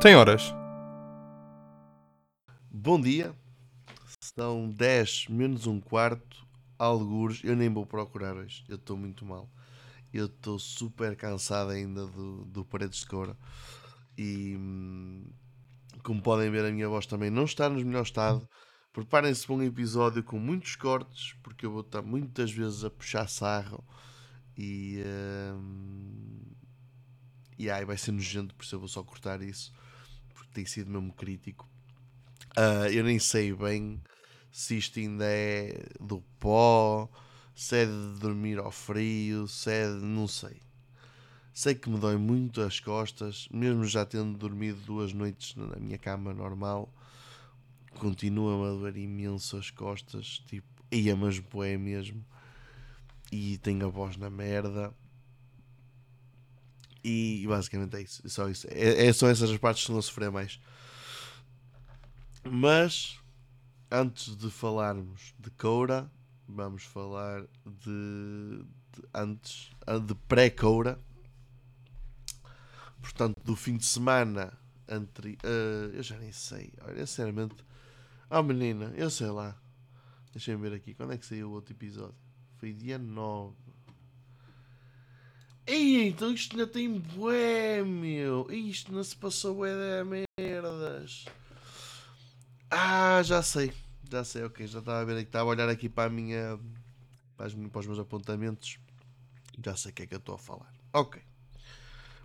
Tem horas. Bom dia. São 10 menos um quarto. Algures. Eu nem vou procurar hoje. Eu estou muito mal. Eu estou super cansado ainda do, do Paredes de Coura. E hum, como podem ver, a minha voz também não está no melhor estado. Preparem-se para um episódio com muitos cortes, porque eu vou estar muitas vezes a puxar sarro e. hum, e ai, vai ser nojento, por isso eu vou só cortar isso, tem sido mesmo crítico. Ah, eu nem sei bem se isto ainda é do pó, se é de dormir ao frio, se é de. não sei. Sei que me dói muito as costas, mesmo já tendo dormido duas noites na minha cama normal, continua-me a doer imenso as costas, tipo, ia, mas boé mesmo. E tenho a voz na merda. E basicamente é isso. é Só isso. É, é só essas as partes que não sofrer mais. Mas antes de falarmos de Coura, vamos falar de, de antes ah, de pré-Coura. Portanto, do fim de semana entre. ah, eu já nem sei. Olha, sinceramente. Ah, menina, eu sei lá. Deixa-me ver aqui. Quando é que saiu o outro episódio? Foi dia 9. Ei, então isto ainda tem bué, meu. Isto não se passou bué de merdas. Ah, já sei. Já sei, ok. Já estava a ver aqui. Estava a olhar aqui para a minha. Para, os meus apontamentos. Já sei o que é que eu estou a falar. Ok.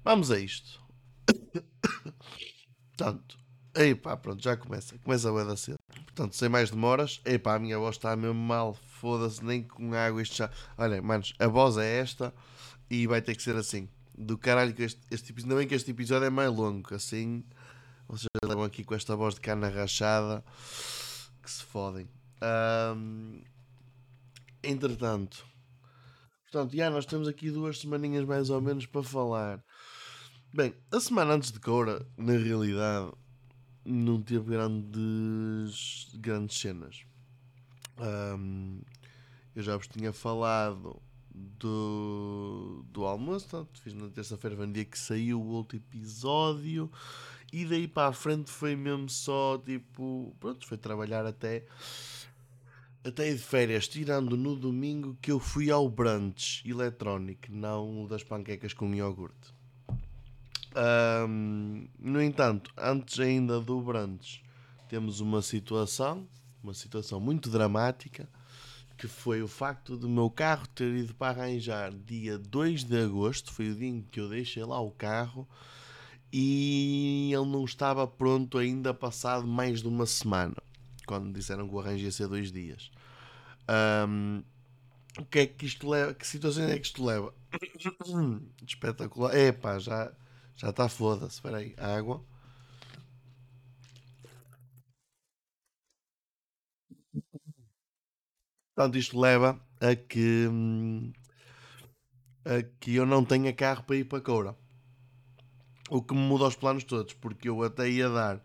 Vamos a isto. Portanto. Epá, pronto, já começa. Começa a da cedo. Portanto, sem mais demoras. Epá, a minha voz está mesmo mal. Foda-se, nem com água isto já. Olha, manos, a voz é esta e vai ter que ser assim. Do caralho que este, este episódio. Ainda bem que este episódio é mais longo, assim. Vocês levam aqui com esta voz de cana rachada que se fodem. Ahm, entretanto, portanto, já nós temos aqui duas semaninhas mais ou menos para falar. Bem, a semana antes de Cora, na realidade, não teve grandes, grandes cenas. Ahm, eu já vos tinha falado do, do almoço, fiz na terça-feira, foi no dia que saiu o outro episódio. E daí para a frente foi mesmo só tipo. Pronto, foi trabalhar até. Até de férias, tirando no domingo que eu fui ao brunch eletrónico, não o das panquecas com iogurte. Ahm, no entanto, antes ainda do brunch, temos uma situação, uma situação muito dramática, que foi o facto do meu carro ter ido para arranjar dia 2 de agosto, foi o dia em que eu deixei lá o carro, e ele não estava pronto ainda passado mais de uma semana, quando disseram que o arranjo ia ser dois dias. Ahm, o que é que isto leva? Que situações é que isto leva? Espetacular. Epá, já já está foda-se. Espera aí, água. Portanto, isto leva a que, hum, a que eu não tenha carro para ir para Coura. O que me muda os planos todos, porque eu até ia dar,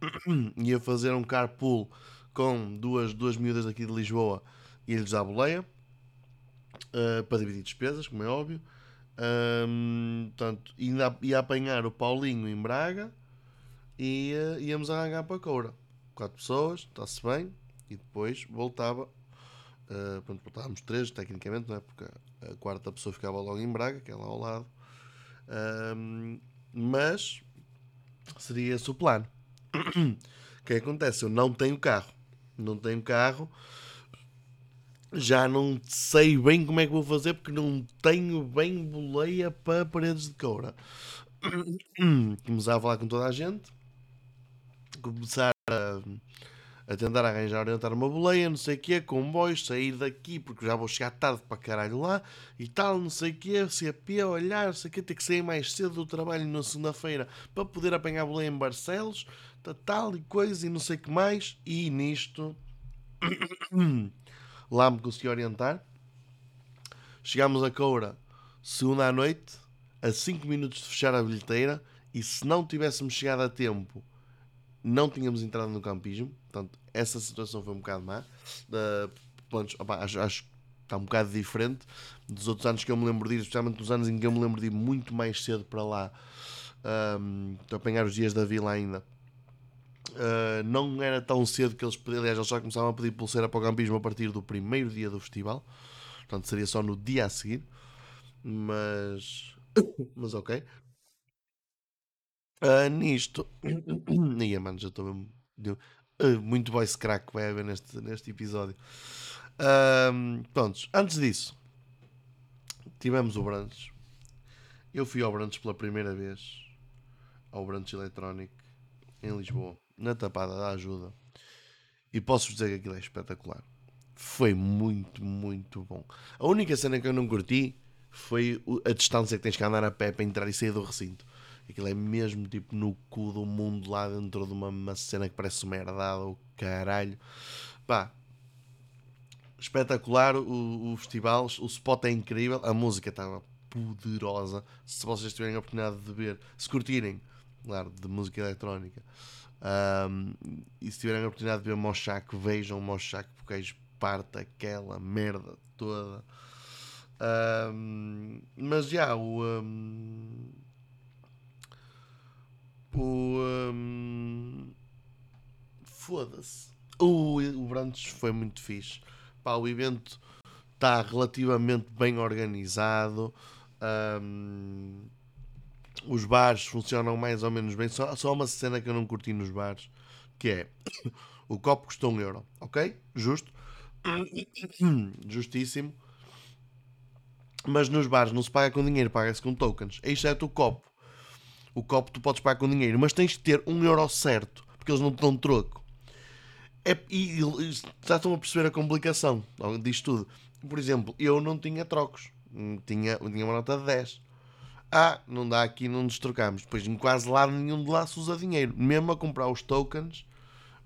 ia fazer um carpool com duas, duas miúdas aqui de Lisboa e eles à boleia, eh, para dividir despesas, como é óbvio. Ahm, portanto, ainda ia apanhar o Paulinho em Braga e eh, íamos arrancar para Coura. Quatro pessoas, está-se bem, e depois voltava. Eh, pronto, voltávamos três, tecnicamente, não é? Porque a, quarta pessoa ficava logo em Braga, que é lá ao lado. Ahm, mas seria esse o plano. O que acontece? Eu não tenho carro. Não tenho carro. Já não sei bem como é que vou fazer porque não tenho bem boleia para paredes de coura. Começar a falar com toda a gente. Começar a, a tentar arranjar, orientar uma boleia, não sei o quê, comboios, sair daqui porque já vou chegar tarde para caralho lá e tal, não sei o quê, CP, olhar, não sei o quê, ter que sair mais cedo do trabalho na segunda-feira para poder apanhar a boleia em Barcelos, tal e coisa e não sei o que mais. E nisto lá me consegui orientar. Chegámos a Coura segunda à noite, a 5 minutos de fechar a bilheteira, e se não tivéssemos chegado a tempo, não tínhamos entrado no campismo. Portanto, essa situação foi um bocado má. Pronto, opá, acho, acho que está um bocado diferente dos outros anos que eu me lembro de ir, especialmente dos anos em que eu me lembro de ir muito mais cedo para lá. Um, a apanhar os dias da vila ainda. Uh, não era tão cedo que eles pediam, aliás, eles já começavam a pedir pulseira para o campismo a partir do primeiro dia do festival, portanto seria só no dia a seguir, mas, mas ok. Uh, nisto, ia mano, já estou mesmo. Uh, muito voice crack vai haver neste, neste episódio. Uh, prontos, antes disso, tivemos o brunch. Eu fui ao brunch pela primeira vez ao brunch eletrónico em Lisboa na tapada da ajuda. E posso dizer que aquilo é espetacular. Foi muito, muito bom. A única cena que eu não curti foi a distância que tens que andar a pé para entrar e sair do recinto. Aquilo é mesmo tipo no cu do mundo lá dentro de uma, uma cena que parece uma herdada ou caralho. Pá, espetacular o, o, festival, o spot é incrível, a música estava poderosa. Se vocês tiverem a oportunidade de ver, se curtirem, claro, de música eletrónica, um, e se tiverem a oportunidade de ver Moshak, vejam Moshak porque eles parte aquela merda toda. Um, mas já, o. Um, o. Foda-se. O, o Brandes foi muito fixe. Pá, o evento está relativamente bem organizado. Um, os bares funcionam mais ou menos bem. Só, só uma cena que eu não curti nos bares, que é o copo custou um euro, ok? Justo. Justíssimo. Mas nos bares não se paga com dinheiro, paga-se com tokens. Exceto o copo. O copo tu podes pagar com dinheiro, mas tens de ter um euro certo, porque eles não te dão troco. É, e, e já estão a perceber a complicação disto tudo. Por exemplo, eu não tinha trocos. Tinha, tinha uma nota de 10. Ah, não dá aqui, não nos trocamos. Depois em quase lado nenhum de lá se usa dinheiro. Mesmo a comprar os tokens,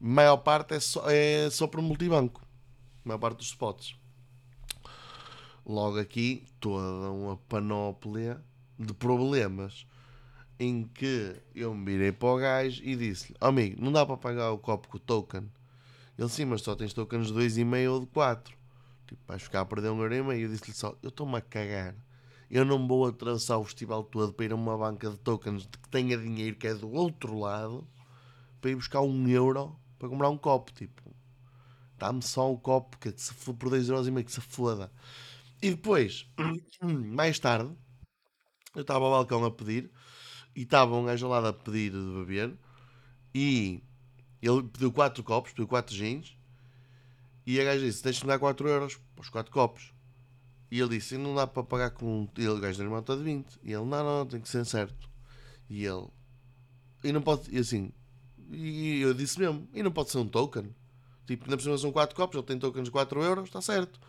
maior parte é só, é só para multibanco. A maior parte dos spots. Logo aqui, toda uma panóplia de problemas em que eu me virei para o gajo e disse-lhe: oh, amigo, não dá para pagar o copo com o token. Ele sim, mas só tens tokens de 2,5 ou de 4. Tipo, vais ficar a perder um euro e meio. Eu disse-lhe só: eu estou-me a cagar eu não vou atravessar o festival todo para ir a uma banca de tokens de que tenha dinheiro que é do outro lado para ir buscar um euro para comprar um copo. Tipo, dá-me só um copo que se for por 2 euros e que se foda. E depois, mais tarde, eu estava ao balcão a pedir e estava um gajo lá a pedir de beber e ele pediu 4 copos, pediu 4 jeans e a gaja disse: Deixa-me dar 4 euros os 4 copos. E ele disse: Não dá para pagar com. Ele, o gajo da irmã está de 20. E ele: Não, não, tem que ser certo. E ele: E não pode. E assim. E eu disse mesmo: E não pode ser um token. Tipo, ainda por cima são 4 copos, ele tem tokens de 4 euros, está certo.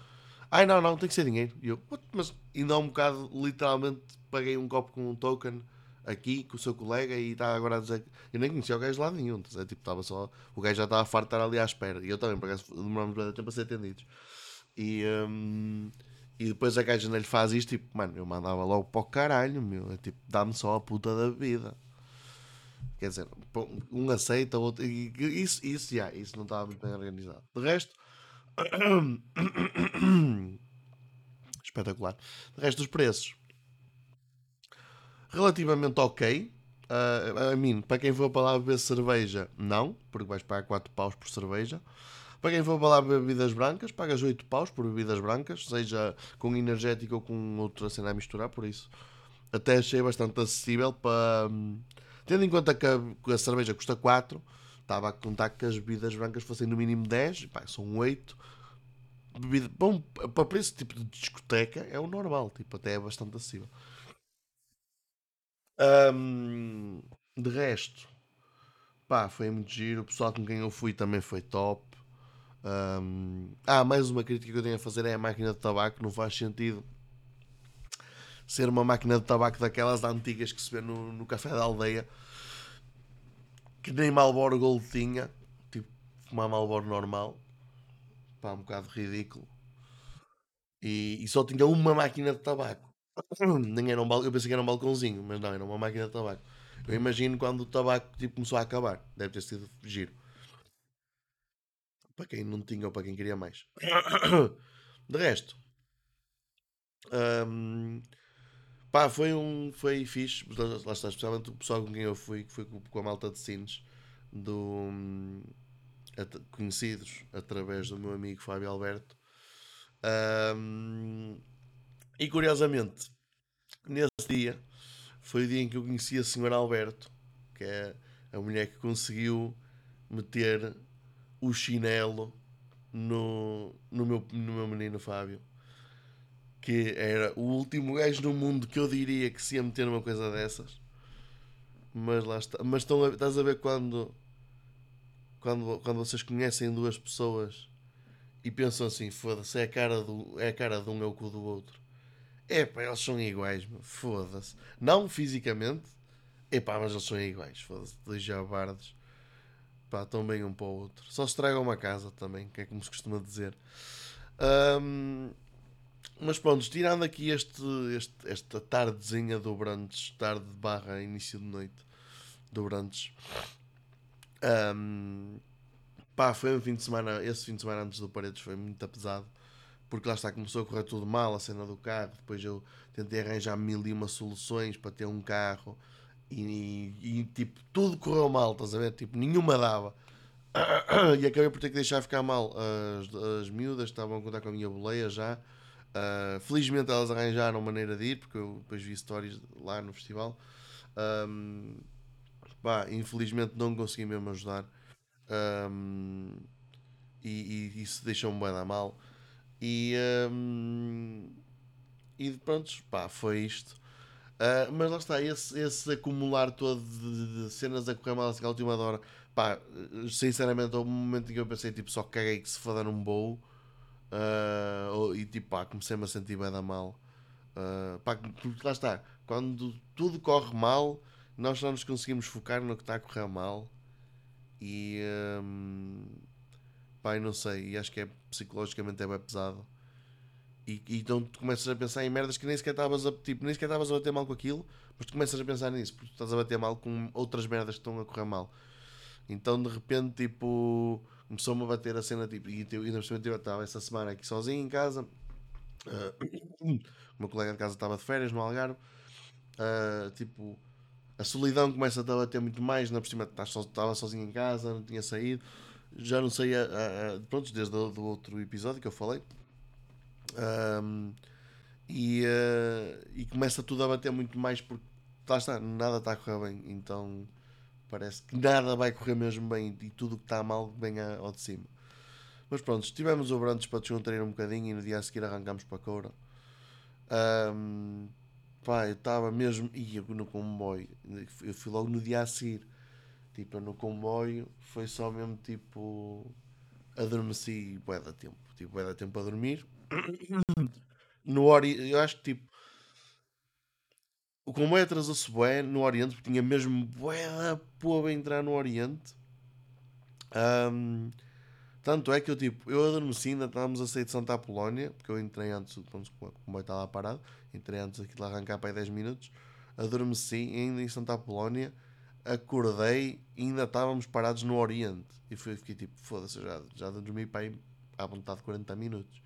Ai não, não, tem que ser dinheiro. E eu: Mas ainda há um bocado, literalmente, paguei um copo com um token aqui com o seu colega e está agora a dizer. Eu nem conhecia o gajo lá nenhum. Tá tipo, estava só. O gajo já estava farto de estar ali à espera. E eu também, por acaso, demorámos bastante tempo a ser atendidos. E. Um, e depois a gaja não lhe faz isto, tipo, mano, eu mandava logo para o caralho, meu. É tipo, dá-me só a puta da vida. Quer dizer, um aceita, outro. Isso, isso, já, isso não estava muito bem organizado. De resto. Espetacular. De resto, dos preços. Relativamente ok. Uh, a mim, para quem for para lá beber cerveja, não, porque vais pagar 4 paus por cerveja. Para quem for para lá bebidas brancas, pagas 8 paus por bebidas brancas, seja com energético ou com outra cena a misturar, por isso até achei bastante acessível para. Tendo em conta que a, cerveja custa 4, estava a contar que as bebidas brancas fossem no mínimo 10, pá, são 8. Bebida, bom, para esse tipo de discoteca é o normal, tipo, até é bastante acessível. Um, de resto, pá, foi muito giro. O pessoal com quem eu fui também foi top. Um, ah, mais uma crítica que eu tenho a fazer é a máquina de tabaco. Não faz sentido ser uma máquina de tabaco daquelas antigas que se vê no, no café da aldeia que nem Malboro Gold tinha. Tipo, fumar Malboro normal. Pá, um bocado ridículo. E, e só tinha uma máquina de tabaco. Nem era um balcão, eu pensei que era um balcãozinho, mas não, era uma máquina de tabaco. Eu imagino quando o tabaco tipo, começou a acabar. Deve ter sido giro. Para quem não tinha ou para quem queria mais. De resto, hum, Pá, foi um. Foi fixe. Lá está, especialmente o pessoal com quem eu fui, que foi com a malta de Sines, do, at, conhecidos através do meu amigo Fábio Alberto. Um, e curiosamente, nesse dia foi o dia em que eu conheci a senhora Alberto, que é a mulher que conseguiu meter o chinelo no, no, meu, no meu menino Fábio. Que era o último gajo no mundo que eu diria que se ia meter numa coisa dessas. Mas lá está. Mas estão a, estás a ver quando, quando, quando vocês conhecem duas pessoas e pensam assim: foda-se, é, a cara do, é a cara de um é o cu do outro. É pá, eles são iguais, foda-se. Não fisicamente, é pá, mas eles são iguais, foda-se. Dois jabardes Pá, tão bem um para o outro. Só se traga uma casa também, que é como se costuma dizer. Um, mas pronto, tirando aqui este, este, esta tardezinha do Brandes, tarde barra início de noite do Brandes, um, pá, foi um fim de semana, esse fim de semana antes do Paredes foi muito pesado, porque lá está, começou a correr tudo mal, a cena do carro, depois eu tentei arranjar mil e uma soluções para ter um carro, e, e, tipo, tudo correu mal, estás a ver? Tipo, nenhuma dava. E acabei por ter que deixar ficar mal as, as miúdas estavam a contar com a minha boleia já. Uh, felizmente elas arranjaram maneira de ir, porque eu depois vi stories lá no festival. Um, pá, infelizmente não consegui mesmo ajudar. Um, e, e, isso deixou-me bem da mal. E, um, e pronto, pá, foi isto. Uh, mas lá está, esse, esse acumular todo de, de, cenas a correr mal assim à última hora, pá, sinceramente, houve um momento em que eu pensei, tipo, só caguei que se foda num bowl uh, e tipo, pá, comecei-me a sentir bem da mal. Uh, pá, porque lá está, quando tudo corre mal, nós só nos conseguimos focar no que está a correr mal e, um, pá, não sei, e acho que é psicologicamente é bem pesado. E, e, então tu começas a pensar em merdas que nem sequer estavas a, tipo, nem sequer estavas a bater mal com aquilo, mas tu começas a pensar nisso, porque tu estás a bater mal com outras merdas que estão a correr mal. Então de repente, tipo, começou-me a bater a cena, tipo, e ainda por eu estava essa semana aqui sozinho em casa, uh, o meu colega de casa estava de férias no Algarve, uh, tipo, a solidão começa a bater muito mais, na por cima estava sozinho em casa, não tinha saído, já não sei, uh, pronto, desde o do outro episódio que eu falei, um, e, uh, e começa tudo a bater muito mais porque lá está, nada está a correr bem. Então parece que nada vai correr mesmo bem e tudo que está mal vem ao de cima. Mas pronto, tivemos o Brandes para descontrair um bocadinho e no dia a seguir arrancamos para a Coura. Um, pá, eu estava mesmo. Ia no comboio. Eu fui logo no dia a seguir. Tipo, no comboio foi só mesmo tipo. Adormeci bué da tempo. Tipo, bué da tempo a dormir. No Ori... Eu acho que tipo. O comboio atrasou-se bué no Oriente, porque tinha mesmo bué da a entrar no Oriente. Um, tanto é que eu tipo, eu adormeci, ainda estávamos a sair de Santa Apolónia, porque eu entrei antes, pronto, o comboio estava parado, entrei antes aqui de arrancar para aí 10 minutos, adormeci ainda em Santa Apolónia, acordei e ainda estávamos parados no Oriente. E foi, fiquei tipo, foda-se, já, já dormi para aí à vontade de 40 minutos.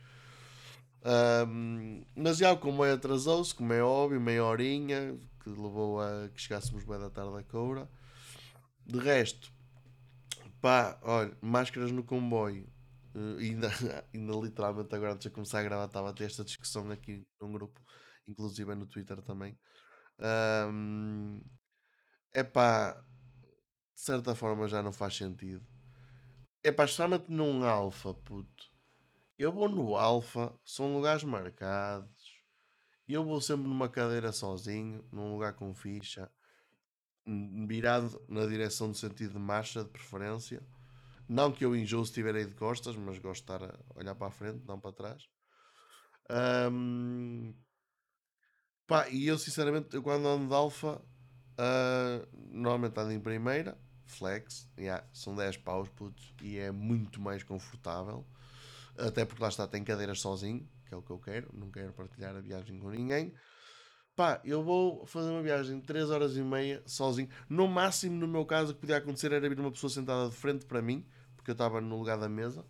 Um, mas já o comboio atrasou-se, como é óbvio, meia horinha, que levou a que chegássemos bem da tarde a Coura. De resto, pá, olha, máscaras no comboio. Uh, ainda, ainda literalmente agora antes de começar a gravar estava a ter esta discussão aqui num grupo, inclusive no Twitter também. Um, é pá, de certa forma já não faz sentido. É pá, especialmente num alfa, puto eu vou no Alfa, são lugares marcados. Eu vou sempre numa cadeira sozinho, num lugar com ficha, virado na direção do sentido de marcha, de preferência. Não que eu enjoo se estiver aí de costas, mas gosto de estar a olhar para a frente, não para trás. Um, pá, e eu sinceramente, eu quando ando de alfa, uh, normalmente ando em primeira, flex, yeah, são 10 paus, e é muito mais confortável. Até porque lá está, tem cadeiras sozinho, que é o que eu quero, não quero partilhar a viagem com ninguém. Pá, eu vou fazer uma viagem de 3 horas e meia sozinho. No máximo, no meu caso, o que podia acontecer era vir uma pessoa sentada de frente para mim, porque eu estava no lugar da mesa.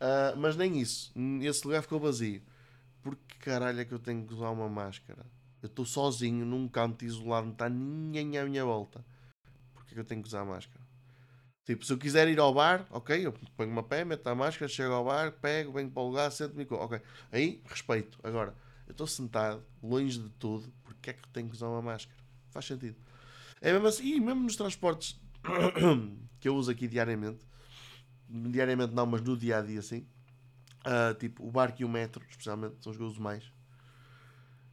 Uh, mas nem isso. Esse lugar ficou vazio. Porque caralho é que eu tenho que usar uma máscara? Eu estou sozinho num canto isolado, não está ninguém à minha volta. Porquê que eu tenho que usar máscara? Tipo, se eu quiser ir ao bar, ok, eu ponho uma pé, meto a máscara, chego ao bar, pego, venho para o lugar, sento-me ok. Aí, respeito. Agora, eu estou sentado, longe de tudo, porque é que tenho que usar uma máscara? Faz sentido. É mesmo assim, e mesmo nos transportes que eu uso aqui diariamente, diariamente não, mas no dia a dia sim, uh, tipo o barco e o metro, especialmente, são os que eu uso mais.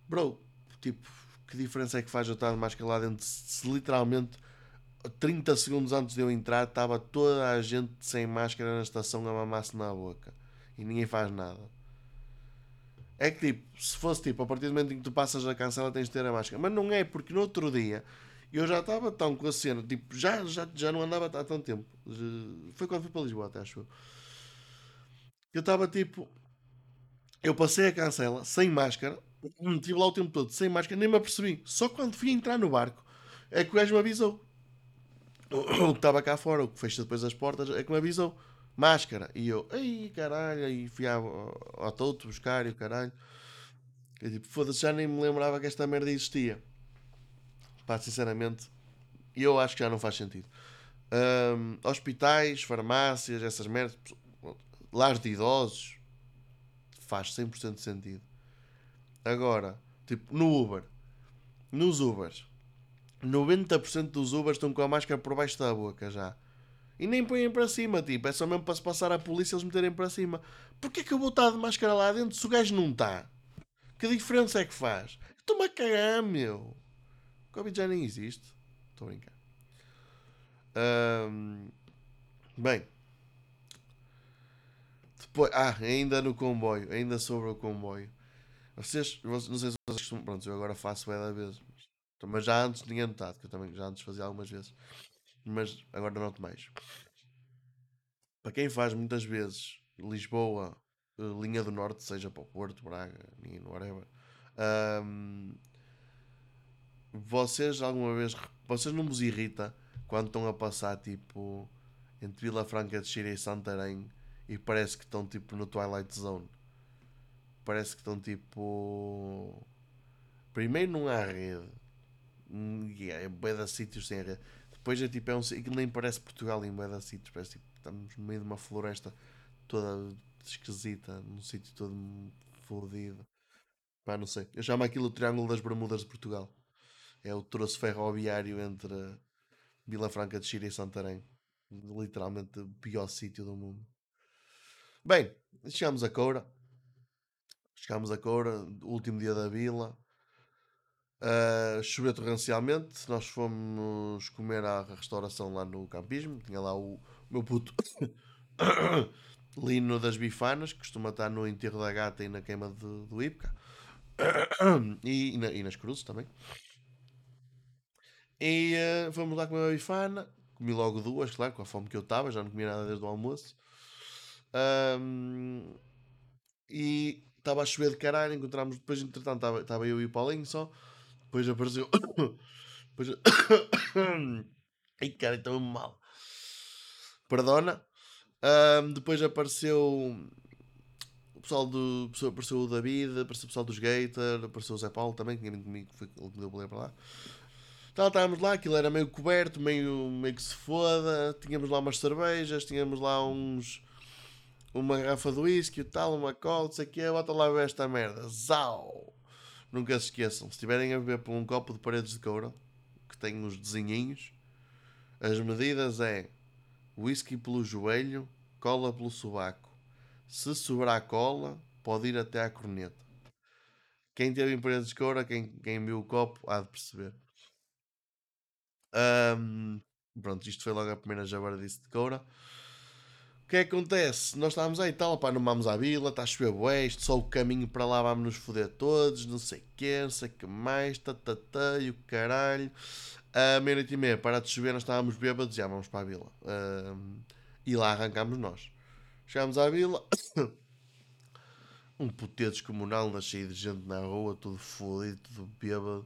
Bro, tipo, que diferença é que faz eu estar de máscara lá dentro se literalmente 30 segundos antes de eu entrar estava toda a gente sem máscara na estação a mamar-se na boca e ninguém faz nada. É que tipo, se fosse tipo, a partir do momento em que tu passas a cancela tens de ter a máscara. Mas não é, porque no outro dia eu já estava tão com a cena, tipo, já, já, já não andava há tanto tempo. Foi quando fui para Lisboa, até acho eu. Eu estava tipo. Eu passei a cancela sem máscara, estive lá o tempo todo sem máscara, nem me apercebi. Só quando fui entrar no barco é que o gajo me avisou. O que estava cá fora, o que fecha depois as portas, é que me avisou. Máscara. E eu, ei caralho, e fui ao, Toto buscar e o caralho. E tipo, foda-se, já nem me lembrava que esta merda existia. Pá, sinceramente, eu acho que já não faz sentido. Um, hospitais, farmácias, essas merdas, lares de idosos, faz 100% de sentido. Agora, tipo, no Uber, nos Ubers, 90% dos Ubers estão com a máscara por baixo da boca já. E nem põem para cima, tipo, é só mesmo para se passar a polícia eles meterem para cima. Porquê que eu vou estar de máscara lá dentro se o gajo não está? Que diferença é que faz? Estou-me a cagar, meu. Covid já nem existe. Estou a brincar. Bem. Depois, ah, ainda no comboio. Ainda sobre o comboio. Vocês, não sei se vocês costumam. Pronto, eu agora faço é da vez. Mas já antes tinha notado, que eu também já antes fazia algumas vezes. Mas agora não noto mais. Para quem faz muitas vezes Lisboa, eh, linha do norte, seja para o Porto, Braga, whatever. Um, vocês alguma vez. Vocês não vos irrita quando estão a passar tipo entre Vila Franca de Xira e Santarém e parece que estão tipo no Twilight Zone? Parece que estão tipo. Primeiro não há rede. Yeah, é de sítios sem rede. Depois é tipo, é um que nem parece Portugal em de sítios. Parece tipo, estamos no meio de uma floresta toda esquisita, num sítio todo fodido. Pá, não sei. Eu chamo aquilo o Triângulo das Bermudas de Portugal. É o troço ferroviário entre Vila Franca de Xira e Santarém. Literalmente o pior sítio do mundo. Bem, chegamos a Coura. Chegámos a Coura, último dia da vila. Uh, choveu torrencialmente. Nós fomos comer à restauração lá no campismo. Tinha lá o, o meu puto Lino das Bifanas, que costuma estar no enterro da gata e na queima de, do Ipca. e, e, na, e nas cruzes também. E uh, fomos lá comer uma bifana. Comi logo duas, claro, com a fome que eu estava, já não comia nada desde o almoço. Um, e estava a chover de caralho, encontramos depois, entretanto, estava eu e o Paulinho só. Depois apareceu. depois... Ai, cara, estou mal. Perdona. Um, depois apareceu o pessoal do. Apareceu o David, apareceu o pessoal dos Gator, apareceu o Zé Paulo também, que tinha vindo comigo, foi ele que deu para lá. Então estávamos lá, aquilo era meio coberto, meio, meio que se foda. Tínhamos lá umas cervejas, tínhamos lá uns. Uma garrafa de whisky e tal, uma cola, não sei o. Bota lá esta merda. Zau! Nunca se esqueçam, se estiverem a beber por um copo de paredes de couro, que tem uns desenhinhos, as medidas é whisky pelo joelho, cola pelo sobaco. Se sobrar cola, pode ir até à corneta. Quem teve em paredes de couro, quem, quem viu o copo, há de perceber. Um, pronto, isto foi logo a primeira jabardice de Coura. O que é que acontece? Nós estávamos aí tal, pá, não vamos à vila, está a chover bué, só o caminho para lá vamos nos foder todos, não sei o que, não sei que mais, tatatá, tá, tá, e o caralho. À meia-noite e meia, para de chover, nós estávamos bêbados, já vamos para a vila. Um, e lá arrancámos nós. Chegámos à vila, um puteiro descomunal, cheio de gente na rua, tudo fodido, tudo bêbado.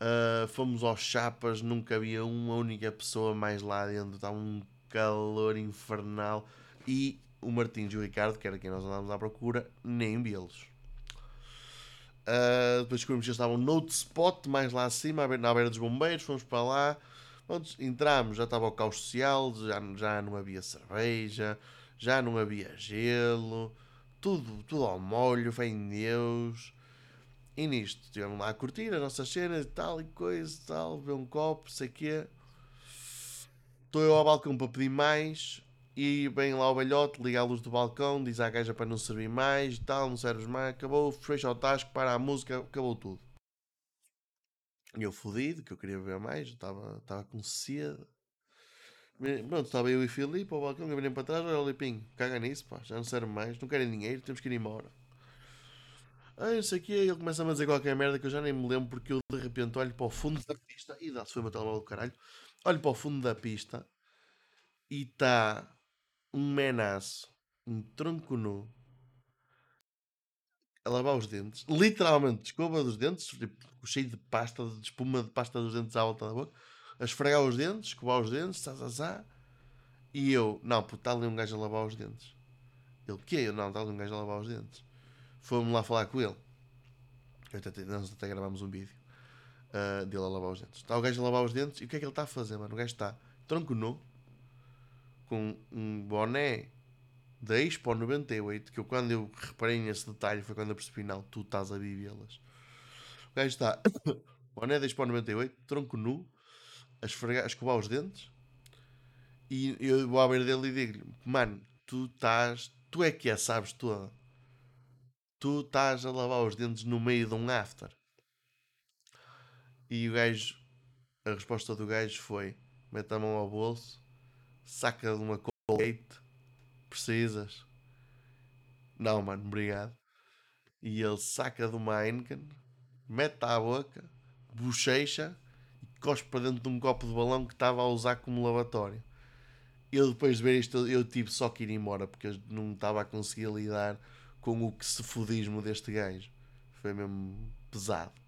Uh, fomos aos chapas, nunca havia uma única pessoa mais lá dentro, está um calor infernal. E o Martins e o Ricardo, que era quem nós andávamos à procura, nem vê-los. Uh, depois descobrimos que já estavam noutro spot, mais lá acima, na beira dos bombeiros. Fomos para lá. Pronto, entramos, já estava o caos social, já, já não havia cerveja, já não havia gelo, tudo, tudo ao molho, fé em Deus. E nisto, estivemos lá a curtir as nossas cenas e tal, e coisa e tal, beber um copo, sei quê. Estou eu ao balcão para pedir mais, e vem lá o velhote, liga a luz do balcão, diz à gaja para não servir mais e tal, não serves mais, acabou, fecha o tasco, para a música, acabou tudo. E eu fodido, que eu queria beber mais, estava, com sede. Pronto, estava eu e Filipe ao balcão, que para trás, olha o Lipinho, caga nisso, pá, já não serve mais, não querem dinheiro, temos que ir embora. Ah, isso aqui, ele começa a dizer qualquer merda que eu já nem me lembro, porque eu de repente olho para o fundo da pista, e dá-se foi o meu telemóvel do caralho, olho para o fundo da pista, e está um menaço, um tronco nu, a lavar os dentes, literalmente, escova dos dentes, tipo, cheio de pasta, de espuma de pasta dos dentes à volta da boca, a esfregar os dentes, escovar os dentes, zá, zá, zá. E eu, não, puto, está ali um gajo a lavar os dentes. Ele, que Eu, não, está ali um gajo a lavar os dentes. Fomos lá falar com ele. Eu até, nós até gravámos um vídeo uh, dele a lavar os dentes. Está o gajo a lavar os dentes e o que é que ele está a fazer, mano? O gajo está tronco nu, com um boné da Expo 98, que eu quando eu reparei nesse detalhe foi quando eu percebi, não, tu estás a vivê-las. O gajo está, boné da Expo 98, tronco nu, a, esfregar, a escovar os dentes, e eu vou à beira dele e digo-lhe, mano, tu estás, tu é que é, sabes toda. Tu estás a lavar os dentes no meio de um after. E o gajo, a resposta do gajo foi, mete a mão ao bolso, saca de uma Colgate, precisas? Não, mano, obrigado. E ele saca de uma Heineken, mete à boca, bochecha e cospe para dentro de um copo de balão que estava a usar como lavatório. Eu depois de ver isto, eu tive só que ir embora porque eu não estava a conseguir lidar com o que se fudismo deste gajo. Foi mesmo pesado.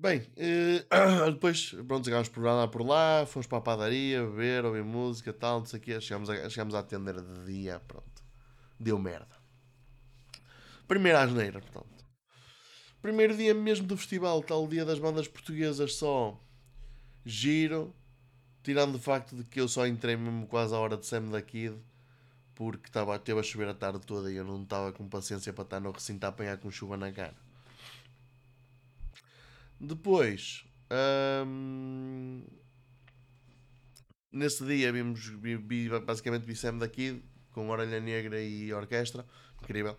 Bem, uh, depois, pronto, chegámos por lá, por lá, fomos para a padaria, beber, ouvir música, tal, não sei o quê. Chegámos a, chegámos de dia, pronto. Deu merda. Primeira asneira, portanto. Primeiro dia mesmo do festival, tal dia das bandas portuguesas, só giro, tirando o facto de que eu só entrei mesmo quase à hora de Sam da Kid, porque estava, teve a chover a tarde toda e eu não estava com paciência para estar no recinto a apanhar com chuva na cara. Depois, hum, nesse dia vimos vi, basicamente vi Sam daqui com Orelha Negra e orquestra, incrível.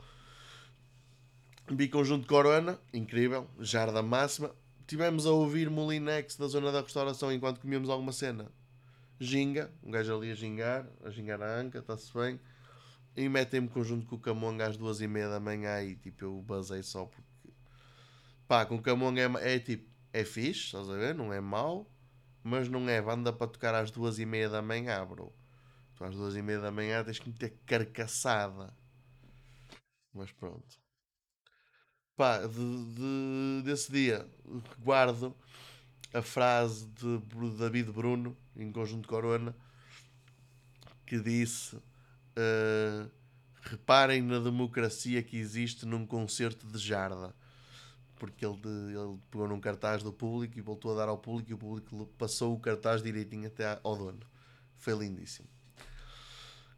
Vi conjunto Corona, incrível, jarda máxima. Tivemos a ouvir Molinex da zona da restauração enquanto comíamos alguma cena. Ginga, um gajo ali a gingar, a gingar a anca, está-se bem. E metem-me conjunto com o Camonga às duas e meia da manhã e tipo eu basei só porque Pá, com Camões é, é tipo, é fixe, estás a ver? Não é mau, mas não é banda para tocar às duas e meia da manhã, bro. Tu às duas e meia da manhã tens que meter carcaçada. Mas pronto. Pá, de, de, desse dia guardo a frase de David Bruno, em conjunto Corona, que disse: uh, Reparem na democracia que existe num concerto de jarda porque ele, ele pegou num cartaz do público e voltou a dar ao público e o público passou o cartaz direitinho até ao dono. Foi lindíssimo.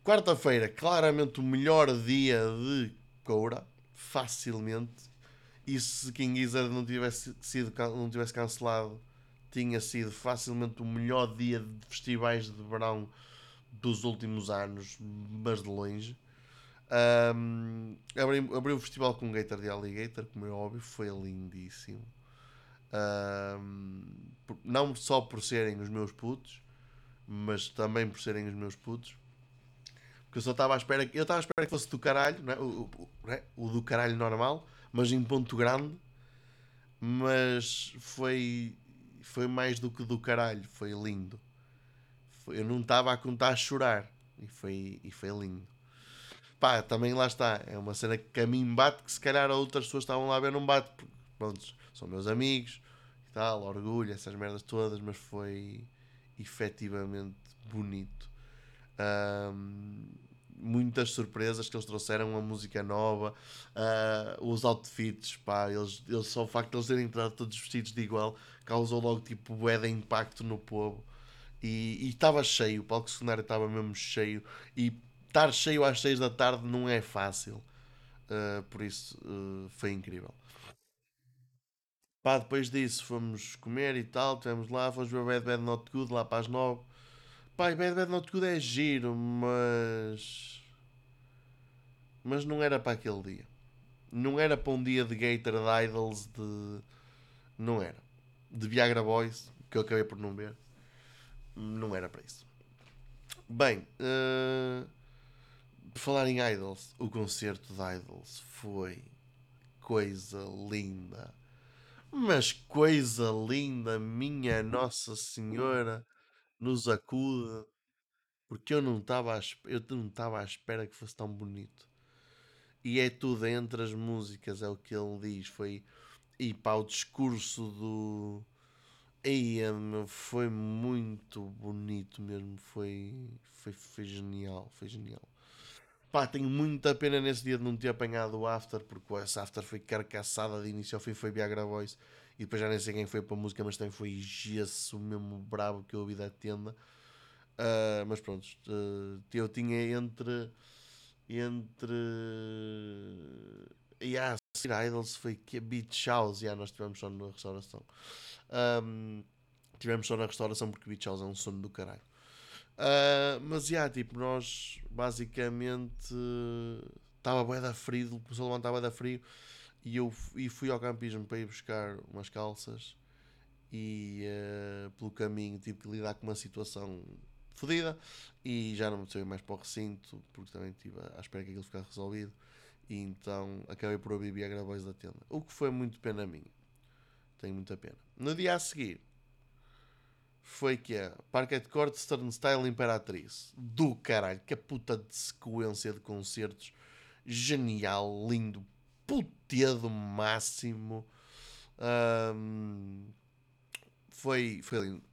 Quarta-feira, claramente o melhor dia de Coura, facilmente. E se King Gizzard não tivesse, sido, não tivesse cancelado, tinha sido facilmente o melhor dia de festivais de verão dos últimos anos, mas de longe. Um, abri, abri o festival com um Gator de Alligator, como é óbvio, foi lindíssimo. Um, não só por serem os meus putos, mas também por serem os meus putos. Porque eu só estava à espera eu estava à espera que fosse do caralho, é? O, o, é? o do caralho normal, mas em ponto grande. Mas foi foi mais do que do caralho, foi lindo. Foi, eu não estava a contar a chorar e foi, e foi lindo pá, também lá está. É uma cena que a mim bate que se calhar outras pessoas estavam lá a ver não bate. Porque, pronto, são meus amigos e tal, orgulho, essas merdas todas, mas foi efetivamente bonito. Um, muitas surpresas que eles trouxeram, a música nova, uh, os outfits, pá, eles, eles, só o facto de eles terem entrado todos vestidos de igual causou logo tipo bué de impacto no povo. E estava cheio, o palco secundário estava mesmo cheio. E estar cheio às 6 da tarde não é fácil. Uh, por isso uh, foi incrível. Pá, depois disso fomos comer e tal, estivemos lá, fomos ver Bad Bad Not Good lá para as 9. Pá, Bad Bad Not Good é giro, mas. Mas não era para aquele dia. Não era para um dia de Gator de Idols de. Não era. De Viagra Boys, que eu acabei por não ver. Não era para isso. Bem, uh... por falar em Idols, o concerto de Idols foi coisa linda mas coisa linda, minha Nossa Senhora, nos acuda, porque eu não estava eu não estava à espera que fosse tão bonito. E é tudo entre as músicas, é o que ele diz. Foi e para o discurso do. Ei, foi muito bonito mesmo. Foi, foi, foi genial. Foi genial. Pá, tenho muita pena nesse dia de não ter apanhado o After, porque esse After foi carcaçada de início ao fim, foi Viagra Voice. E depois já nem sei quem foi para a música, mas também foi gesso mesmo bravo que eu ouvi da tenda. Uh, mas pronto, uh, eu tinha entre. Entre. Yeah, Idols foi que a Beach House, yeah, nós tivemos só na restauração. Um, tivemos só na restauração porque Beach House é um sono do caralho. Uh, mas já, yeah, tipo, nós basicamente estava bué da frio, começou a levantar da frio e eu e fui ao campismo para ir buscar umas calças e uh, pelo caminho tive que lidar com uma situação fodida e já não me saí mais para o recinto porque também estive à espera que aquilo ficasse resolvido e então acabei por ouvir Viagra Boys da tenda. O que foi muito pena minha. Tenho muita pena. No dia a seguir foi que a Parquet Court Stern Style Imperatriz. Do caralho, que a puta de sequência de concertos. Genial, lindo, puteado máximo. Um, foi, foi lindo.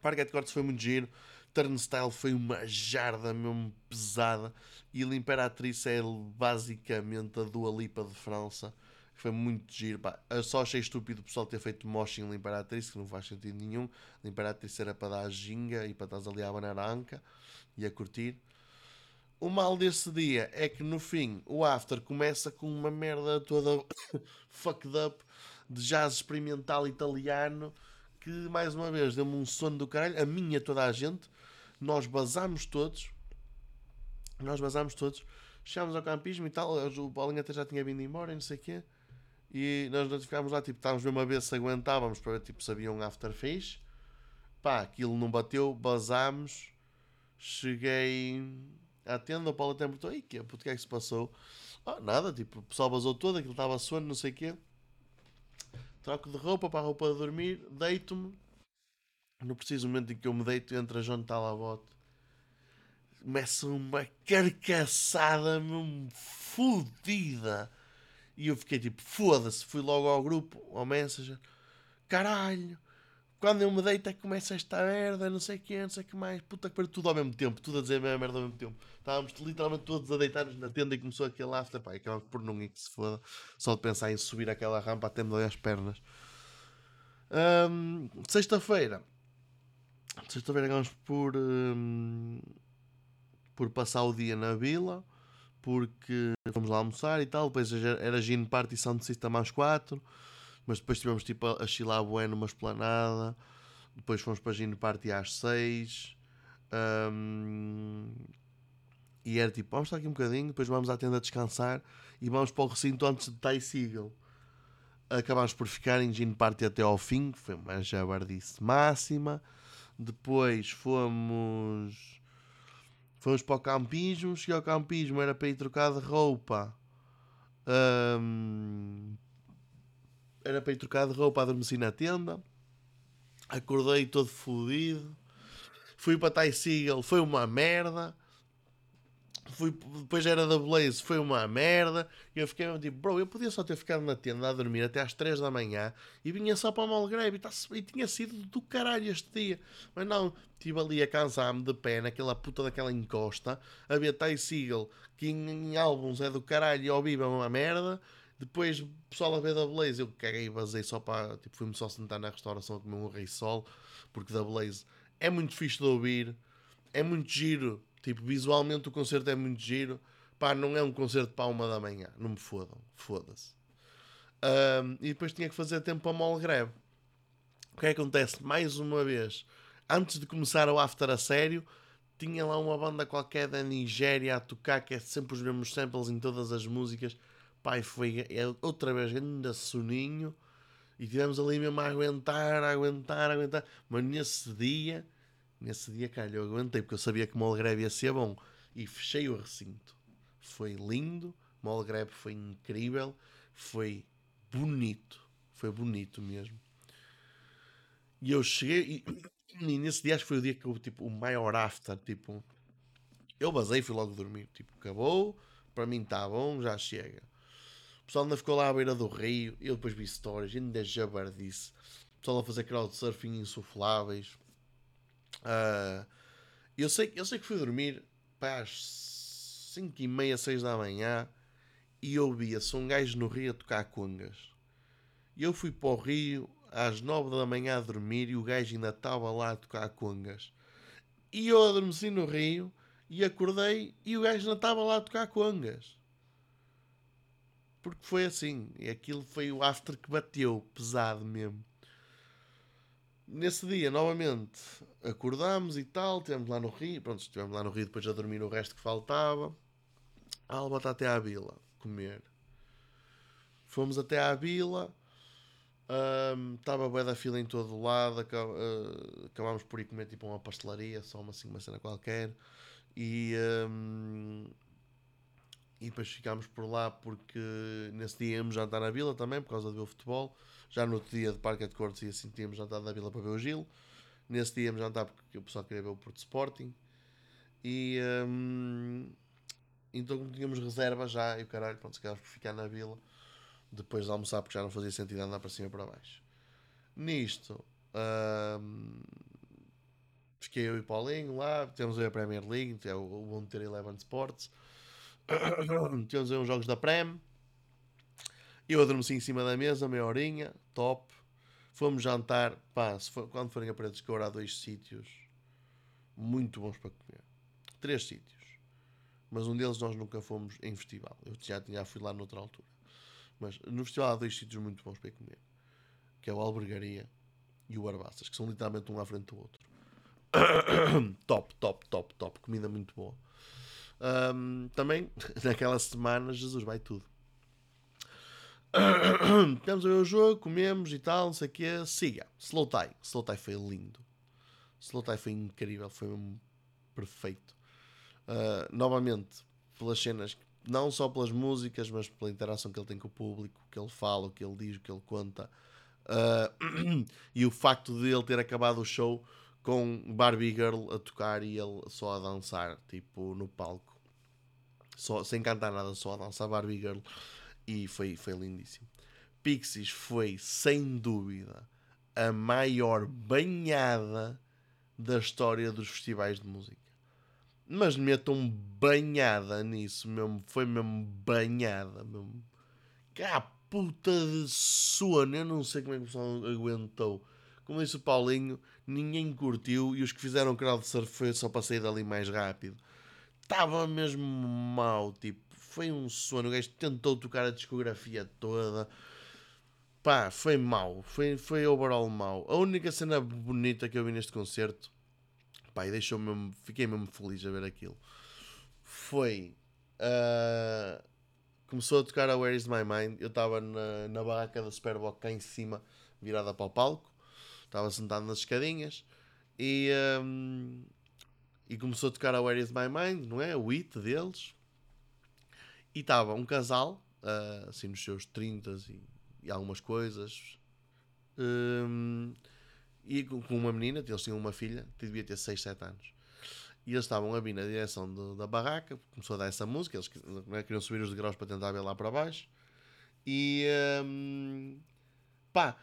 Parquet Court foi muito giro. Turnstile foi uma jarda mesmo pesada. E a Imperatriz é basicamente a Dua Lipa de França foi muito giro. Pá. Eu só achei estúpido o pessoal ter feito moshing na Imperatriz, que não faz sentido nenhum. A Imperatriz era para dar a ginga e para estar ali a abanar a anca e a curtir. O mal desse dia é que no fim o after começa com uma merda toda fucked up de jazz experimental italiano que mais uma vez deu-me um sono do caralho. A minha, toda a gente, nós basámos todos. Nós basámos todos. Chegámos ao campismo e tal. O Paulinho até já tinha vindo embora e não sei o quê. E nós ficámos lá, tipo, estávamos mesmo a ver se aguentávamos para ver, tipo, se havia um afterface. Pá, aquilo não bateu, basámos. Cheguei à tenda, o Paulo até me perguntou, ei, que, é que se passou? Ah, nada, tipo, o pessoal basou todo, aquilo estava sono, não sei o quê. Troco de roupa para a roupa de dormir, deito-me. No preciso momento em que eu me deito, entra João Talabote. Começa uma carcaçada mesmo fodida e eu fiquei tipo, foda-se, fui logo ao grupo, ao Messenger, caralho, quando eu me deito é que começa esta merda, não sei o que, não sei que mais, puta que pariu, tudo ao mesmo tempo, tudo a dizer a mesma merda ao mesmo tempo. Estávamos literalmente todos a deitar-nos na tenda e começou aquele after, pá, acabamos por não ir que se foda, só de pensar em subir aquela rampa até me dói as pernas. Um, sexta-feira, sexta-feira acabamos por, um, por passar o dia na vila porque fomos lá almoçar e tal. Depois era Gino Party Sound System às 4, mas depois tivemos tipo a chilar bué numa esplanada. Depois fomos para Gino Party às 6. Um, e era tipo, vamos estar aqui um bocadinho, depois vamos à tenda descansar e vamos para o recinto antes de Ty Seagull. Acabámos por ficar em Gino Party até ao fim, que foi uma jabardice máxima. Depois fomos Fomos para o campismo, cheguei ao campismo, era para ir trocar de roupa. Um, era para ir trocar de roupa, adormeci na tenda. Acordei todo fodido. Fui para Ty Seagull, foi uma merda. Fui, depois era da Blaze, foi uma merda. E eu fiquei tipo, bro, eu podia só ter ficado na tenda a dormir até às 3 da manhã e vinha só para o Malgrave e, tá, tinha sido do caralho este dia. Mas não, estive ali a cansar-me de pé naquela puta daquela encosta. A ver Ty Seagal, que em, em, álbuns é do caralho e ao vivo é uma merda. Depois, pessoal a ver da Blaze, eu caguei e basei só para. Tipo, fui-me só sentar na restauração a comer um rei sol, porque da Blaze é muito fixe de ouvir, é muito giro Tipo, visualmente o concerto é muito giro. Pá, não é um concerto para uma da manhã. Não me fodam. Foda-se. Um, e depois tinha que fazer tempo para mole greve. O que é que acontece? Mais uma vez, antes de começar o after a sério, tinha lá uma banda qualquer da Nigéria a tocar, que é sempre os mesmos samples em todas as músicas. Pai, foi é outra vez ainda soninho. E tivemos ali mesmo a aguentar, a aguentar, a aguentar. Mas nesse dia Nesse dia, cara, eu aguentei porque eu sabia que o Molgreve ia ser bom e fechei o recinto. Foi lindo, o Molgreve foi incrível, foi bonito, foi bonito mesmo. E eu cheguei e, e nesse dia acho que foi o dia que eu, tipo, o maior after, tipo, eu basei e fui logo dormir. Tipo, acabou, para mim está bom, já chega. O pessoal ainda ficou lá à beira do rio, eu depois vi stories, ainda jabardice. O pessoal a fazer crowdsurfing insufláveis. Uh, eu, sei, eu sei que fui dormir para às 5 e meia, 6 da manhã e ouvia-se um gajo no rio a tocar congas. E eu fui para o rio às 9 da manhã a dormir e o gajo ainda estava lá a tocar congas. E eu adormeci no rio e acordei e o gajo ainda estava lá a tocar congas. Porque foi assim. E aquilo foi o after que bateu, pesado mesmo. Nesse dia, novamente, acordámos e tal, estivemos lá no Rio, pronto, estivemos lá no Rio depois a dormir o resto que faltava. A Alba está até à vila comer. Fomos até à vila, estava um, bem da fila em todo o lado, uh, acabámos por ir comer tipo uma pastelaria, só uma, assim, uma cena qualquer. E, um, e depois ficámos por lá porque nesse dia íamos jantar na vila também, por causa do meu futebol. Já no outro dia de Parque de Cortes e assim tínhamos jantado na vila para ver o Gil. Nesse dia íamos jantar porque o pessoal queria ver o Porto Sporting. E hum, então como tínhamos reserva já, e o caralho, pronto, calhar por ficar na vila depois de almoçar porque já não fazia sentido andar para cima e para baixo. Nisto hum, fiquei eu e Paulinho lá, temos a Premier League, é o bom ter Eleven Sports. temos aí uns jogos da Prem eu adormeci em cima da mesa, meia horinha, top. Fomos jantar, pá, for, quando forem a Paredes de Coura há dois sítios muito bons para comer. Três sítios. Mas um deles nós nunca fomos em festival. Eu já, já fui lá noutra altura. Mas no festival há dois sítios muito bons para comer. Que é o Albergaria e o Barbaças, que são literalmente um à frente do outro. top, top, top, top. Comida muito boa. Um, também, naquela semana, Jesus vai tudo. Temos a ver o jogo, comemos e tal, não sei o quê. Siga. Slow Tie. Slow Tie foi lindo. Slow Tie foi incrível, foi perfeito. Uh, novamente, pelas cenas, não só pelas músicas, mas pela interação que ele tem com o público, o que ele fala, o que ele diz, o que ele conta. Uh, e o facto de ele ter acabado o show com Barbie Girl a tocar e ele só a dançar, tipo, no palco. Só, sem cantar nada, só a dançar Barbie Girl e foi, foi lindíssimo. Pixies foi, sem dúvida, a maior banhada da história dos festivais de música. Mas metam banhada nisso mesmo. Foi mesmo banhada. Mesmo. Cá puta de sono. Eu não sei como é que o pessoal aguentou. Como disse o Paulinho, ninguém curtiu e os que fizeram crowd surf foi só para sair dali mais rápido. Estava mesmo mal, tipo foi um sono. O gajo tentou tocar a discografia toda. Pá, foi mau. Foi, foi overall mau. A única cena bonita que eu vi neste concerto, pá, e deixou mesmo, fiquei mesmo feliz a ver aquilo, foi. Uh, começou a tocar a Where Is My Mind. Eu estava na, na barraca da Superboc cá em cima, virada para o palco. Estava sentado nas escadinhas e, um, e começou a tocar a Where Is My Mind, não é? O hit deles. E estava um casal, uh, assim nos seus 30 e, e algumas coisas, um, e com, com, uma menina, eles tinham uma filha, que devia ter 6, 7 anos. E eles estavam a vir na direção do, da barraca, começou a dar essa música, eles né, queriam subir os degraus para tentar ver lá para baixo. E um, pá,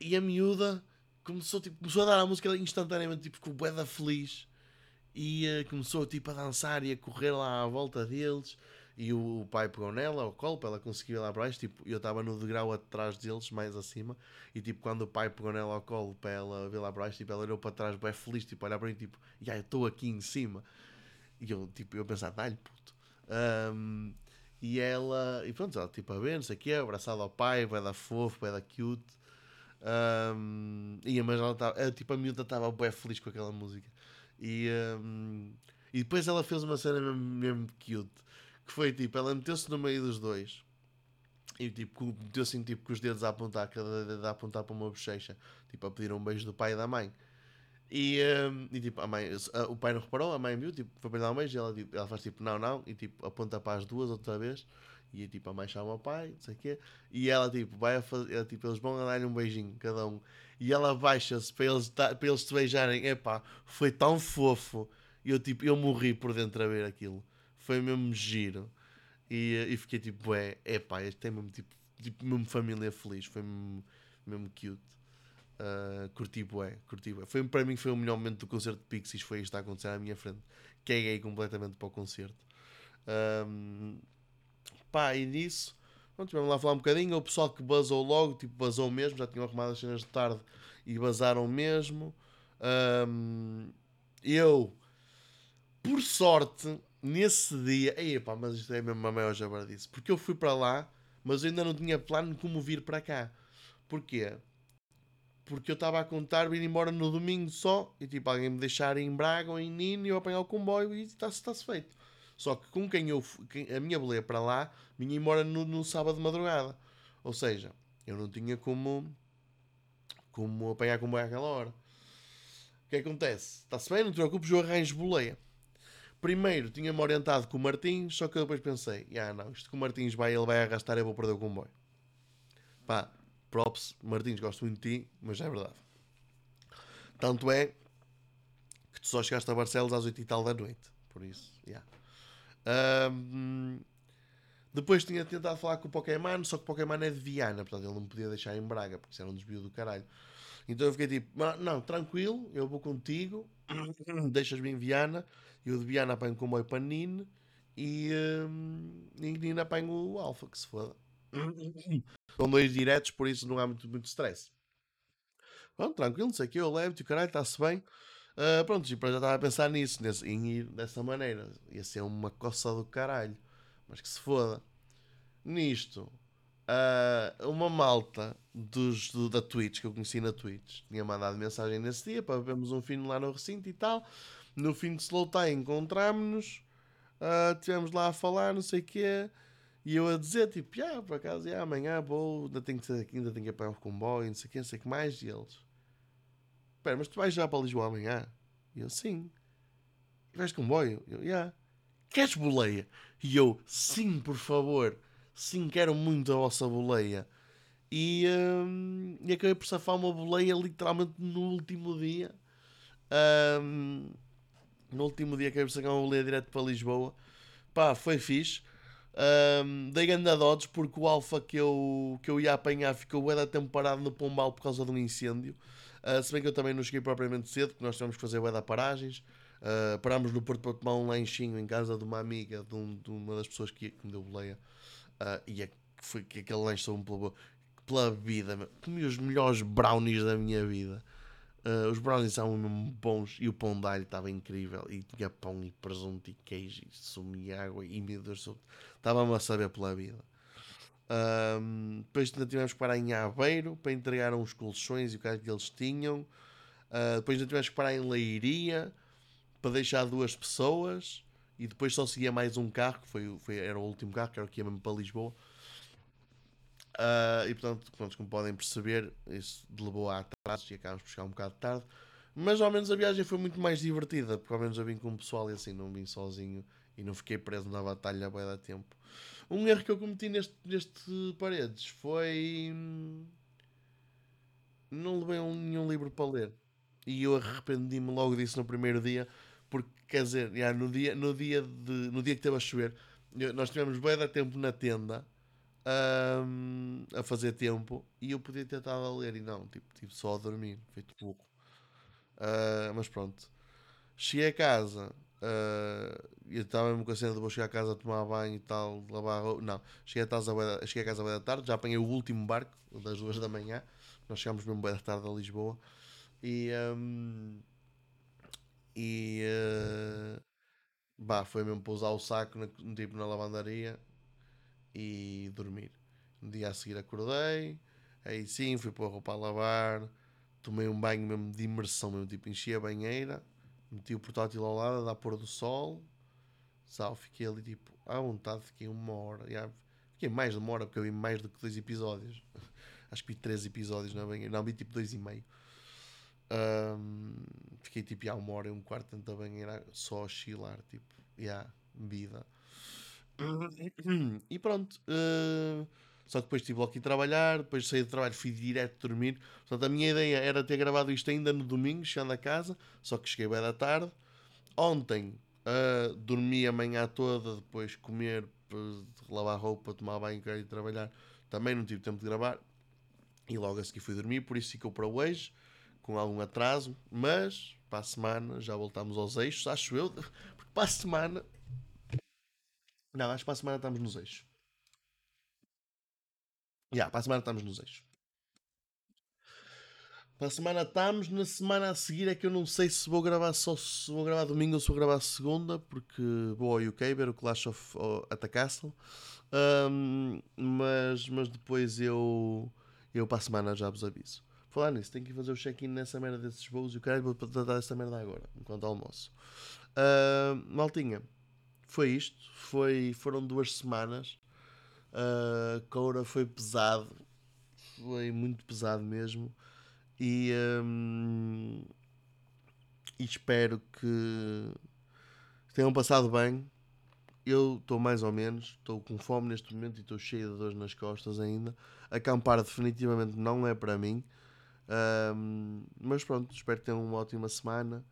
e a miúda começou, tipo, começou a dar a música instantaneamente, tipo, com o Beda feliz. E uh, começou tipo, a dançar e a correr lá à volta deles. E o, o pai pegou nela, ao colo, para ela conseguir ir lá para baixo. Tipo, eu estava no degrau atrás deles, mais acima. E tipo, quando o pai pegou nela ao colo para ela ver lá para baixo, tipo, ela olhou para trás, bem feliz, tipo, olhar para mim, tipo, já yeah, eu estou aqui em cima. E eu, tipo, eu pensar, dá-lhe puto. Um, e ela, e pronto, ela tipo a ver, não sei o quê, abraçada ao pai, vai dar fofo, vai dar cute. Um, e, mas ela estava, tipo, a miúda estava bem feliz com aquela música. E, um, e depois ela fez uma cena mesmo, mesmo cute, que foi tipo, ela meteu-se no meio dos dois e tipo, meteu-se tipo, com os dedos a apontar, cada dedo a apontar para uma bochecha, tipo, a pedir um beijo do pai e da mãe. E, um, e tipo, a mãe, a, o pai não reparou, a mãe viu, tipo, foi para dar um beijo e ela, tipo, ela faz tipo, não, não, e tipo, aponta para as duas outra vez. E tipo, a mãe chama o pai, não sei o quê. E ela, tipo, vai a fazer, ela, tipo, eles vão a dar-lhe um beijinho, cada um. E ela baixa-se para eles, para eles se beijarem. Epá, foi tão fofo. E eu, tipo, eu morri por dentro a ver aquilo. Foi mesmo giro. E, e fiquei tipo, é, epá, este é mesmo, tipo, tipo, mesmo família feliz. Foi mesmo, mesmo cute. Uh, curti bué, curti bué. Foi, para mim foi o melhor momento do concerto de Pixies, foi isto a acontecer à minha frente. Caguei completamente para o concerto. Um, pá, e nisso, pronto, tivemos lá a falar um bocadinho. O pessoal que basou logo, tipo, basou mesmo, já tinham arrumado as cenas de tarde e basaram mesmo. Um, eu, por sorte, nesse dia, ei, pá, mas isto é mesmo a maior jabardice, porque eu fui para lá, mas eu ainda não tinha plano de como vir para cá. Porquê? porque eu estava a contar vir embora no domingo só e tipo alguém me deixar em Braga ou em Nino e eu apanhar o comboio e está-se está feito. Só que com quem eu quem, a minha boleia para lá vinha embora no, no, sábado de madrugada. Ou seja, eu não tinha como como apanhar comboio àquela hora. O que acontece? Está-se bem, não te preocupes, eu arranjo boleia. Primeiro tinha-me orientado com o Martins, só que eu depois pensei, ah não, isto com o Martins vai, ele vai arrastar, eu vou perder o comboio. Pá, props, Martins, gosto muito de ti, mas é verdade. Tanto é que tu só chegaste a Barcelos às 8 e tal da noite. Por isso, yeah. Um, depois tinha tentado falar com o Pokémon, só que o Pokémon é de Viana, portanto ele não me podia deixar em Braga, porque isso era um desvio do caralho. Então eu fiquei tipo, não, tranquilo, eu vou contigo, deixas-me em Viana, eu de Viana apanho o comboio para Nine e, um, e Nine apanho o Alfa, que se foda. São dois diretos, por isso não há muito, muito stress. Pronto, tranquilo, não sei o que, eu levo-te, o caralho, está-se bem. Uh, pronto, tipo, já estava a pensar nisso, nesse, em ir dessa maneira. Ia ser uma coça do caralho. Mas que se foda. Nisto, uh, uma malta dos, do, da Twitch, que eu conheci na Twitch, tinha mandado mensagem nesse dia para vermos um fim lá no recinto e tal. No fim de slow time encontrámos-nos, uh, estivemos lá a falar, não sei o quê. E eu a dizer, tipo, ah, por acaso, yeah, amanhã vou, ainda tenho que ainda tenho que apanhar o comboio, não sei o que, não sei o que mais. E eles, espera, mas tu vais já para Lisboa amanhã? E eu, sim. E vais de comboio? Eu, yeah. Queres boleia? E eu, sim, por favor. Sim, quero muito a vossa boleia. E, um, e acabei por safar uma boleia literalmente no último dia. Um, no último dia acabei por sacar uma boleia direto para Lisboa. Pá, foi fixe. Um, dei gandadotes porque o alfa que eu, que eu ia apanhar ficou bué da tempo parado no Pombal por causa de um incêndio. Uh, se bem que eu também não cheguei propriamente cedo, porque nós tivemos que fazer bué da paragens. Uh, parámos no Porto para tomar um lanchinho em casa de uma amiga, de, um, de uma das pessoas que, que me deu boleia. Uh, e é, foi que aquele lanche soube pela, pela vida. Comi os melhores brownies da minha vida. Uh, os brownies mesmo bons e o pão de alho estava incrível. E tinha pão e presunto e queijo e sumo e água e meu Deus, estava-me a saber pela vida. Um, depois ainda tivemos que parar em Aveiro para entregar uns colchões e o que que eles tinham. Uh, depois ainda tivemos que parar em Leiria para deixar duas pessoas. E depois só seguia mais um carro, que foi, foi, era o último carro, que era o que ia mesmo para Lisboa. Uh, e portanto, pronto, como podem perceber, isso levou a atrasos e acabamos por chegar um bocado tarde. Mas ao menos a viagem foi muito mais divertida, porque ao menos eu vim com o pessoal e assim não vim sozinho e não fiquei preso na batalha a da tempo. Um erro que eu cometi neste, neste paredes foi. Hum, não levei um, nenhum livro para ler. E eu arrependi-me logo disso no primeiro dia, Porque, quer dizer, já, no, dia, no, dia de, no dia que esteve a chover, eu- nós tivemos bem da tempo na tenda ahm, a fazer tempo e eu podia ter estado a ler e não, tipo, tipo só a dormir, feito pouco. Ah, mas pronto. Cheguei a casa, ah, eu estava mesmo com a cena de vou chegar a casa a tomar banho e tal, lavar roupa. Não, cheguei a casa, cheguei a casa bué da tarde, já apanhei o último barco das duas da manhã. Nós chegámos mesmo bué da tarde a Lisboa e. ahm, e. ah, bah, foi mesmo pousar o saco na, tipo, na lavandaria e dormir. No dia a seguir acordei, aí sim fui pôr a roupa a lavar, tomei um banho mesmo de imersão, mesmo, tipo enchi a banheira, meti o portátil ao lado, a pôr do sol, sal, fiquei ali tipo à vontade, fiquei uma hora, já, fiquei mais de uma hora porque eu vi mais do que dois episódios. Acho que vi três episódios na banheira, não vi tipo dois e meio. Ahm, fiquei tipo já uma hora e um quarto dentro da banheira só a chilar, tipo, já, vida. E pronto. eh, só que depois estive logo aqui a trabalhar, depois saí do trabalho, fui direto dormir. Portanto, a minha ideia era ter gravado isto ainda no domingo, chegando a casa, só que cheguei bem da tarde. Ontem eh, dormi a manhã toda, depois comer, depois lavar roupa, tomar banho, querer ir trabalhar. Também não tive tempo de gravar. E logo a seguir fui dormir, por isso ficou para hoje, com algum atraso. Mas para a semana já voltamos aos eixos, acho eu. Porque para a semana. Não, acho que para a semana estamos nos eixos. Já, para a semana estamos nos eixos. Para a semana estamos, na semana a seguir é que eu não sei se vou gravar só se vou gravar domingo ou se vou gravar segunda, porque vou ao UK ver o Clash of oh, the Castle. Ahm, mas, mas depois eu, eu para a semana já vos aviso. Falar nisso, tenho que fazer o check-in nessa merda desses voos e o caralho vou tratar dessa merda agora, enquanto almoço. Ahm, maltinha, foi isto. Foi, foram duas semanas. Uh, Coura foi pesado, foi muito pesado mesmo. E, hum, e espero que tenham passado bem. Eu estou mais ou menos, estou com fome neste momento e estou cheio de dores nas costas ainda. Acampar definitivamente não é para mim. Hum, mas pronto, espero que tenham uma ótima semana.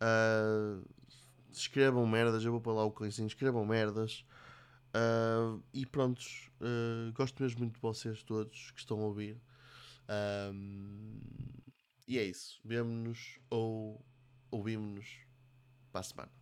Uh, escrevam merdas, eu vou para lá o coisinho, escrevam merdas. Uh, e prontos, uh, gosto mesmo muito de vocês todos que estão a ouvir. Ah, e é isso. Vemo-nos ou ouvimos-nos para a semana.